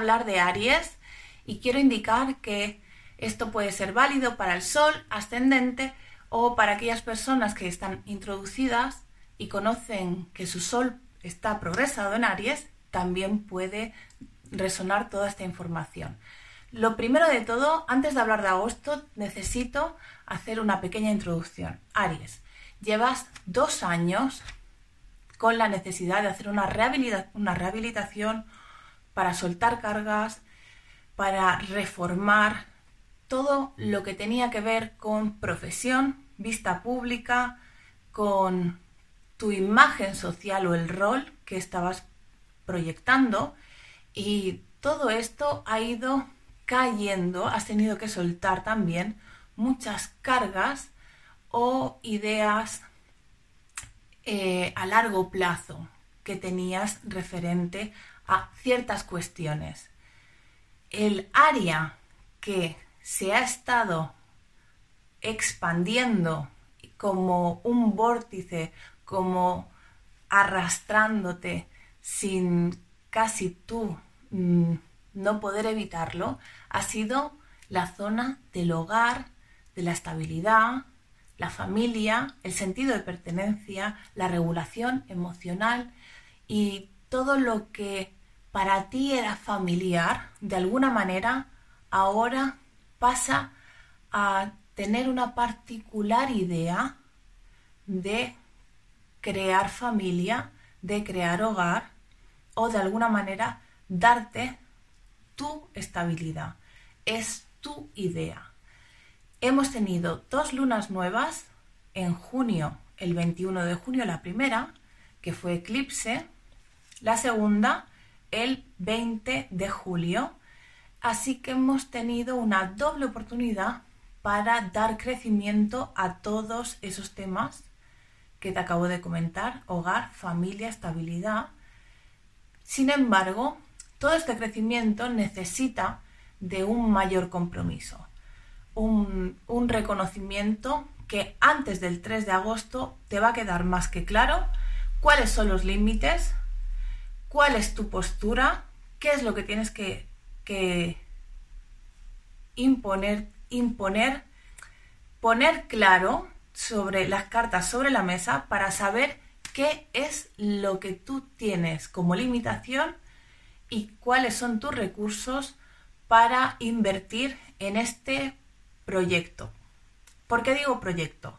hablar de Aries y quiero indicar que esto puede ser válido para el Sol ascendente o para aquellas personas que están introducidas y conocen que su Sol está progresado en Aries, también puede resonar toda esta información. Lo primero de todo, antes de hablar de agosto, necesito hacer una pequeña introducción. Aries, llevas dos años con la necesidad de hacer una, rehabilitación para soltar cargas, para reformar todo lo que tenía que ver con profesión, vista pública, con tu imagen social o el rol que estabas proyectando. Y todo esto ha ido cayendo, has tenido que soltar también muchas cargas o ideas eh, a largo plazo que tenías referente a ciertas cuestiones. El área que se ha estado expandiendo como un vórtice, como arrastrándote sin casi tú mm, no poder evitarlo, ha sido la zona del hogar, de la estabilidad, la familia, el sentido de pertenencia, la regulación emocional y todo lo que para ti era familiar, de alguna manera, ahora pasa a tener una particular idea de crear familia, de crear hogar o de alguna manera darte tu estabilidad. Es tu idea. Hemos tenido dos lunas nuevas en junio, el 21 de junio la primera, que fue eclipse, la segunda el 20 de julio, así que hemos tenido una doble oportunidad para dar crecimiento a todos esos temas que te acabo de comentar, hogar, familia, estabilidad. Sin embargo, todo este crecimiento necesita de un mayor compromiso, un, reconocimiento que antes del 3 de agosto te va a quedar más que claro cuáles son los límites, cuál es tu postura, qué es lo que tienes que, imponer, imponer, poner claro sobre las cartas sobre la mesa para saber qué es lo que tú tienes como limitación y cuáles son tus recursos para invertir en este proyecto. ¿Por qué digo proyecto?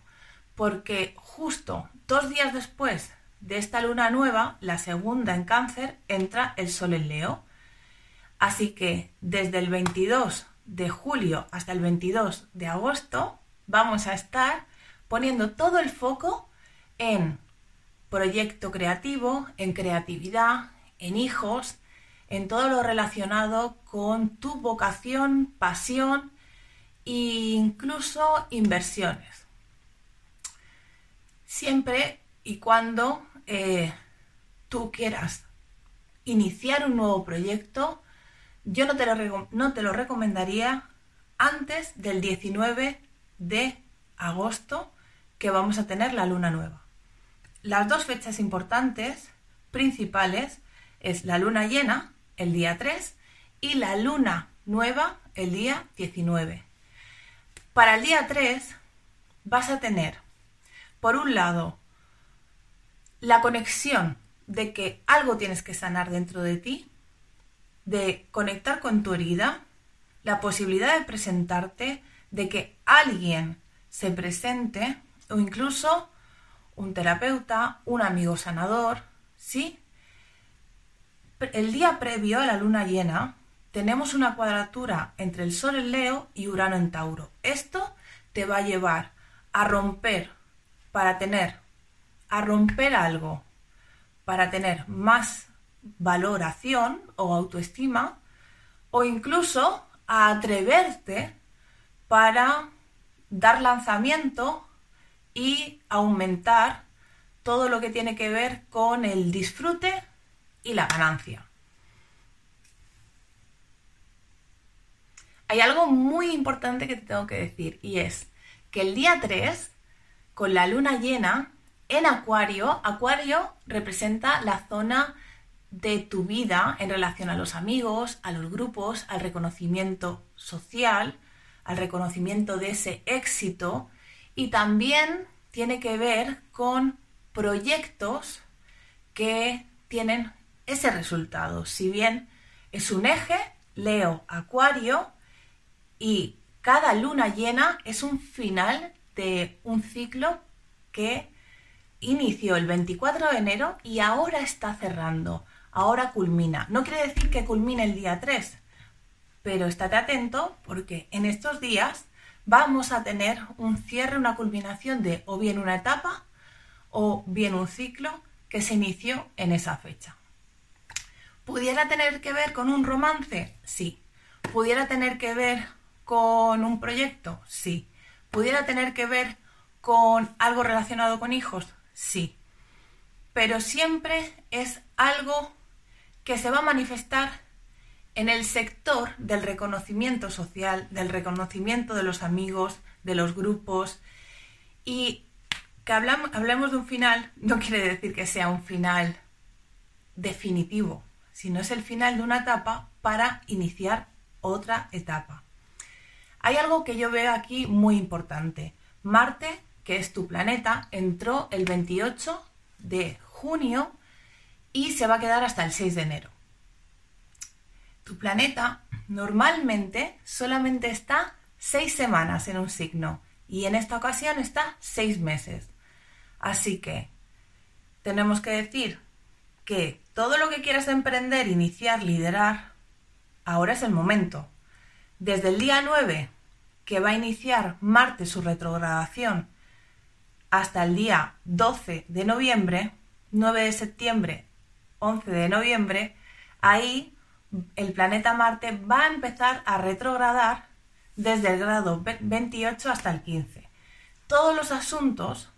Porque justo dos días después de esta luna nueva, la segunda en cáncer, entra el sol en Leo. Así que desde el 22 de julio hasta el 22 de agosto vamos a estar poniendo todo el foco en proyecto creativo, en creatividad, en hijos, en todo lo relacionado con tu vocación, pasión e incluso inversiones. Siempre y cuando eh, tú quieras iniciar un nuevo proyecto, yo no te, lo, no te lo recomendaría antes del 19 de agosto que vamos a tener la luna nueva. Las dos fechas importantes principales es la luna llena, el día 3, y la luna nueva, el día 19. Para el día 3 vas a tener, por un lado, la conexión de que algo tienes que sanar dentro de ti, de conectar con tu herida, la posibilidad de presentarte, de que alguien se presente o incluso un terapeuta, un amigo sanador, ¿sí? el día previo a la luna llena tenemos una cuadratura entre el Sol en Leo y Urano en Tauro. Esto te va a llevar a romper para tener, a romper algo, para tener más valoración o autoestima, o incluso a atreverte para dar lanzamiento y aumentar todo lo que tiene que ver con el disfrute y la ganancia. Hay algo muy importante que te tengo que decir y es que el día 3, con la luna llena, en Acuario, Acuario representa la zona de tu vida en relación a los amigos, a los grupos, al reconocimiento social, al reconocimiento de ese éxito y también tiene que ver con proyectos que tienen ese resultado. Si bien es un eje, Leo, Acuario, y cada luna llena es un final de un ciclo que inició el 24 de enero y ahora está cerrando, ahora culmina. No quiere decir que culmine el día 3, pero estate atento porque en estos días vamos a tener un cierre, una culminación de o bien una etapa o bien un ciclo que se inició en esa fecha. ¿Pudiera tener que ver con un romance? Sí. ¿Pudiera tener que ver con un proyecto? Sí. ¿Pudiera tener que ver con algo relacionado con hijos? Sí. Pero siempre es algo que se va a manifestar en el sector del reconocimiento social, del reconocimiento de los amigos, de los grupos. Y que hablamos, de un final no quiere decir que sea un final definitivo, sino es el final de una etapa para iniciar otra etapa. Hay algo que yo veo aquí muy importante. Marte, que es tu planeta, entró el 28 de junio y se va a quedar hasta el 6 de enero. Tu planeta normalmente solamente está seis semanas en un signo y en esta ocasión está seis meses. Así que tenemos que decir que todo lo que quieras emprender, iniciar, liderar, ahora es el momento. Desde el día 9, que va a iniciar Marte su retrogradación, hasta el día 12 de noviembre, 9 de septiembre, 11 de noviembre, ahí el planeta Marte va a empezar a retrogradar desde el grado 28 hasta el 15. Todos los asuntos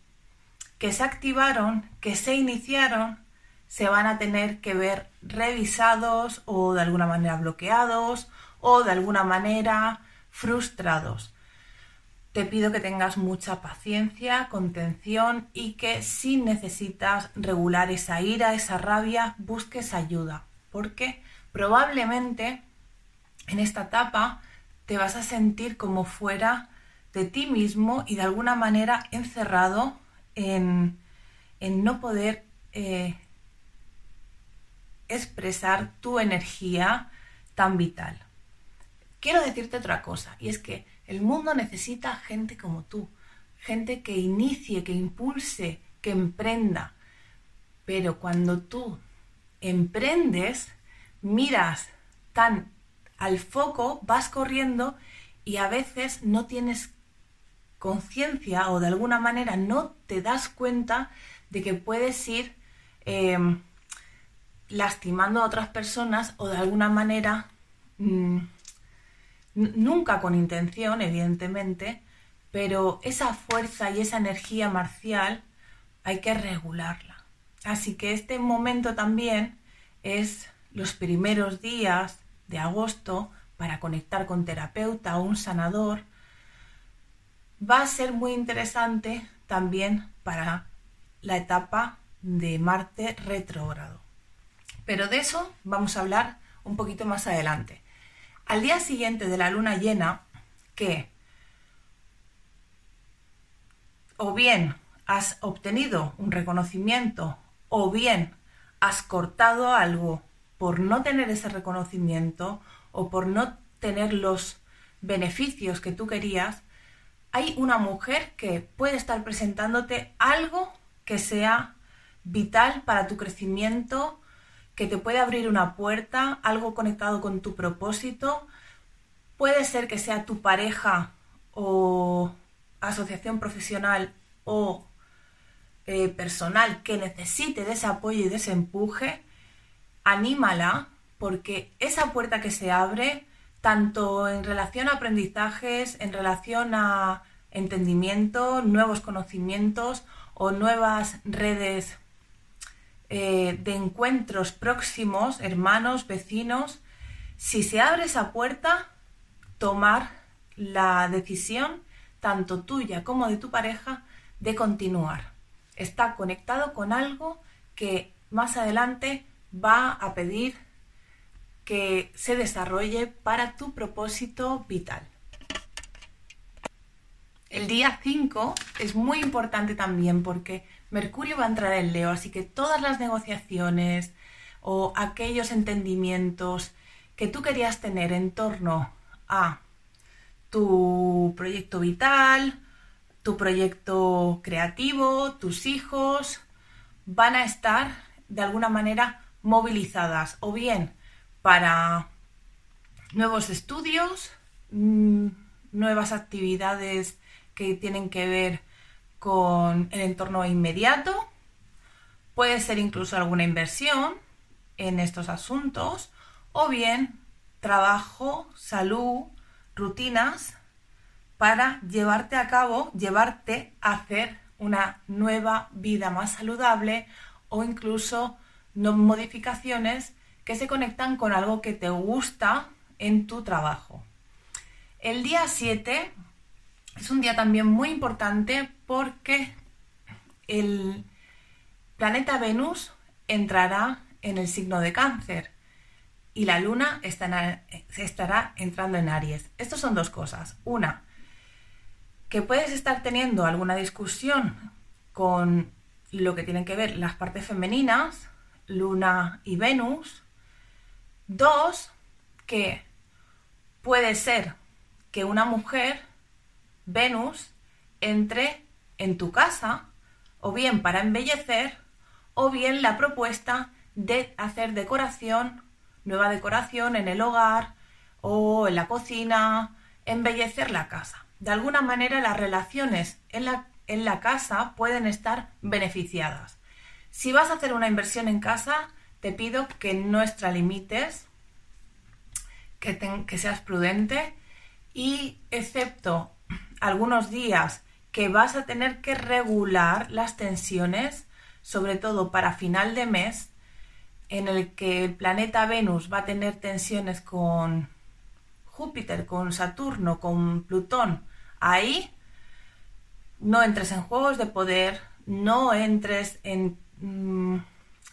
que se activaron, que se iniciaron, se van a tener que ver revisados o de alguna manera bloqueados o de alguna manera frustrados. Te pido que tengas mucha paciencia, contención y que si necesitas regular esa ira, esa rabia, busques ayuda, porque probablemente en esta etapa te vas a sentir como fuera de ti mismo y de alguna manera encerrado en, no poder eh, expresar tu energía tan vital. Quiero decirte otra cosa, y es que el mundo necesita gente como tú, gente que inicie, que impulse, que emprenda. Pero cuando tú emprendes, miras tan al foco, vas corriendo y a veces no tienes conciencia o de alguna manera no te das cuenta de que puedes ir em, lastimando a otras personas o de alguna manera, mm, nunca con intención, evidentemente, pero esa fuerza y esa energía marcial hay que regularla. Así que este momento también es los primeros días de agosto para conectar con terapeuta o un sanador, va a ser muy interesante también para la etapa de Marte retrógrado. Pero de eso vamos a hablar un poquito más adelante. Al día siguiente de la luna llena, que o bien has obtenido un reconocimiento o bien has cortado algo por no tener ese reconocimiento o por no tener los beneficios que tú querías, hay una mujer que puede estar presentándote algo que sea vital para tu crecimiento, que te puede abrir una puerta, algo conectado con tu propósito. Puede ser que sea tu pareja o asociación profesional o eh, personal que necesite de ese apoyo y de ese empuje anímala porque esa puerta que se abre, tanto en relación a aprendizajes, en relación a entendimiento, nuevos conocimientos o nuevas redes eh, de encuentros próximos, hermanos, vecinos, si se abre esa puerta, tomar la decisión, tanto tuya como de tu pareja, de continuar. Está conectado con algo que más adelante va a pedir que se desarrolle para tu propósito vital. El día 5 es muy importante también porque Mercurio va a entrar en Leo, así que todas las negociaciones o aquellos entendimientos que tú querías tener en torno a tu proyecto vital, tu proyecto creativo, tus hijos, van a estar de alguna manera movilizadas. O bien para nuevos estudios, mm, nuevas actividades que tienen que ver con el entorno inmediato, puede ser incluso alguna inversión en estos asuntos o bien trabajo, salud, rutinas para llevarte a cabo, llevarte a hacer una nueva vida más saludable o incluso modificaciones que se conectan con algo que te gusta en tu trabajo. El día 7 es un día también muy importante porque el planeta Venus entrará en el signo de cáncer y la luna estará, entrando en Aries. Estas son dos cosas. Una, que puedes estar teniendo alguna discusión con lo que tienen que ver las partes femeninas, Luna y Venus. Dos, que puede ser que una mujer Venus entre en tu casa, o bien para embellecer, o bien la propuesta de hacer decoración, nueva decoración en el hogar o en la cocina, embellecer la casa. De alguna manera las relaciones en la, en la casa pueden estar beneficiadas. Si vas a hacer una inversión en casa, te pido que no extralimites, que, que seas prudente y excepto algunos días que vas a tener que regular las tensiones, sobre todo para final de mes, en el que el planeta Venus va a tener tensiones con Júpiter, con Saturno, con Plutón. Ahí no entres en juegos de poder, no entres en mm,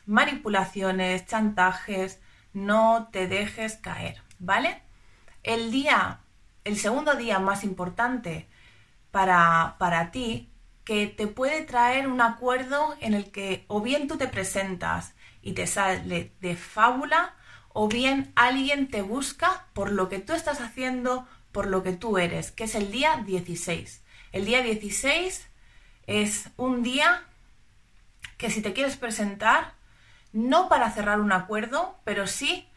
manipulaciones, chantajes, no te dejes caer, ¿vale? El día, el segundo día más importante para, para ti que te puede traer un acuerdo en el que o bien tú te presentas y te sale de fábula o bien alguien te busca por lo que tú estás haciendo, por lo que tú eres, que es el día 16. El día 16 es un día que si te quieres presentar, no para cerrar un acuerdo, pero sí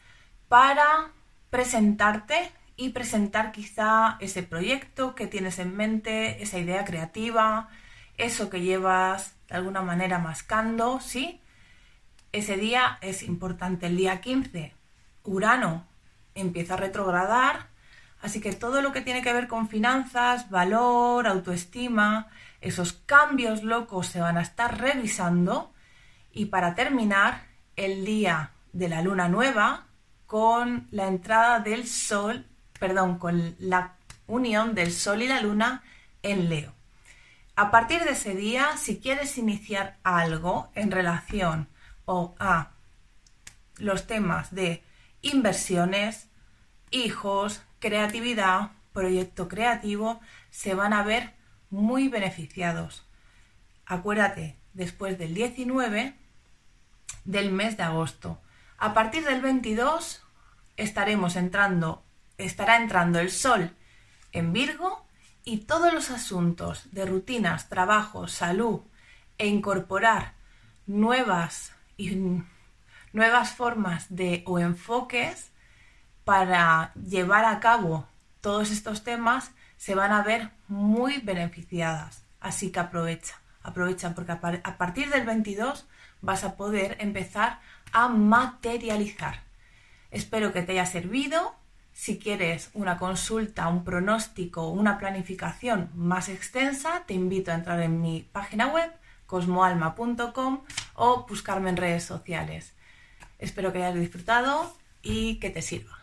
para presentarte y presentar quizá ese proyecto que tienes en mente, esa idea creativa, eso que llevas de alguna manera mascando, ¿sí? Ese día es importante. El día 15, Urano empieza a retrogradar, así que todo lo que tiene que ver con finanzas, valor, autoestima, esos cambios locos se van a estar revisando. Y para terminar, el día de la luna nueva, con la entrada del sol perdón, con la unión del Sol y la Luna en Leo. A partir de ese día, si quieres iniciar algo en relación o a los temas de inversiones, hijos, creatividad, proyecto creativo, se van a ver muy beneficiados. Acuérdate, después del 19 del mes de agosto. A partir del 22 estaremos entrando estará entrando el Sol en Virgo y todos los asuntos de rutinas, trabajo, salud e incorporar nuevas, nuevas formas de o enfoques para llevar a cabo todos estos temas se van a ver muy beneficiadas. Así que aprovecha, aprovecha porque a partir del 22 vas a poder empezar a materializar. Espero que te haya servido si quieres una consulta, un pronóstico, una planificación más extensa, te invito a entrar en mi página web cosmoalma.com o buscarme en redes sociales. Espero que hayas disfrutado y que te sirva.